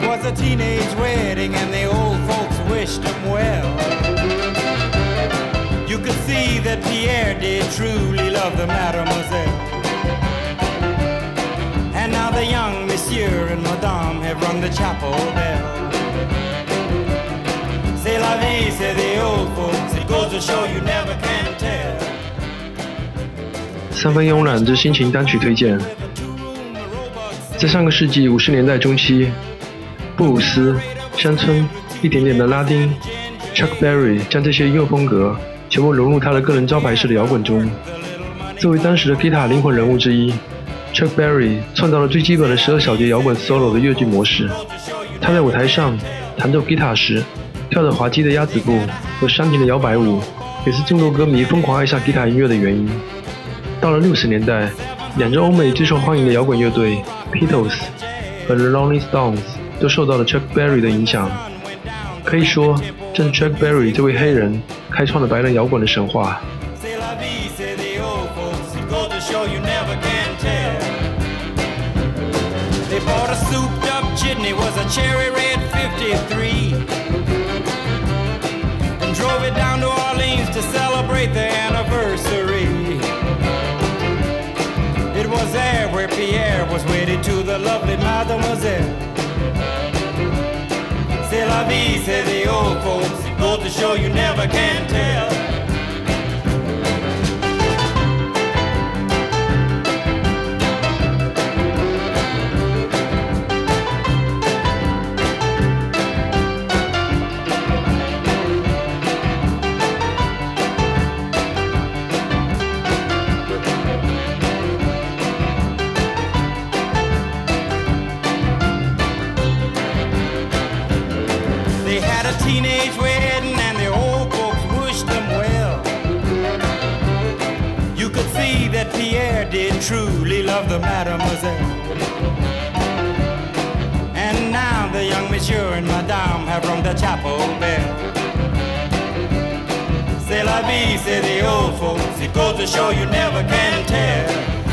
It was a teenage wedding and the old folks wished him well. You could see that Pierre did truly love the mademoiselle. And now the young monsieur and madame have rung the chapel bell. C'est la vie, say the old folks. It goes to show you never can tell. 三分慵懒之心情单曲推荐。在上个世纪五十年代中期，布鲁斯、乡村、一点点的拉丁，Chuck Berry 将这些音乐风格全部融入他的个人招牌式的摇滚中。作为当时的 g u i t a 灵魂人物之一，Chuck Berry 创造了最基本的十二小节摇滚 solo 的乐句模式。他在舞台上弹奏 g u i t a 时，跳着滑稽的鸭子步和煽情的摇摆舞，也是众多歌迷疯狂爱上 g u i t a 音乐的原因。到了六十年代，两支欧美最受欢迎的摇滚乐队 Beatles 和 The Rolling Stones 都受到了 Chuck Berry 的影响。可以说，正是 Chuck Berry 这位黑人开创了白人摇滚的神话。Was there where Pierre was wedded to the lovely mademoiselle. La say the old folks. Goes to show you never can tell. Teenage wedding and the old folks wished them well. You could see that Pierre did truly love the mademoiselle. And now the young monsieur and madame have rung the chapel bell. C'est la vie, say the old folks. It goes to show you never can tell.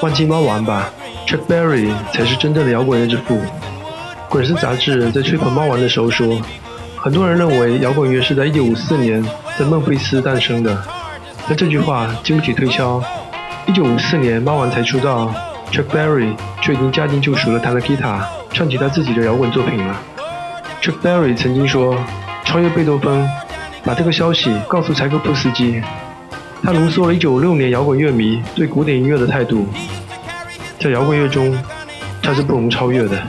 换金猫王吧，Chuck Berry 才是真正的摇滚乐之父。滚石杂志在吹捧猫王的时候说，很多人认为摇滚乐是在1954年在孟菲斯诞生的，但这句话经不起推敲。1954年猫王才出道，Chuck Berry 却已经家庭就熟地弹了吉他，唱起他自己的摇滚作品了。Chuck Berry 曾经说，超越贝多芬，把这个消息告诉柴可夫斯基。他浓缩了1956年摇滚乐迷对古典音乐的态度，在摇滚乐中，他是不容超越的。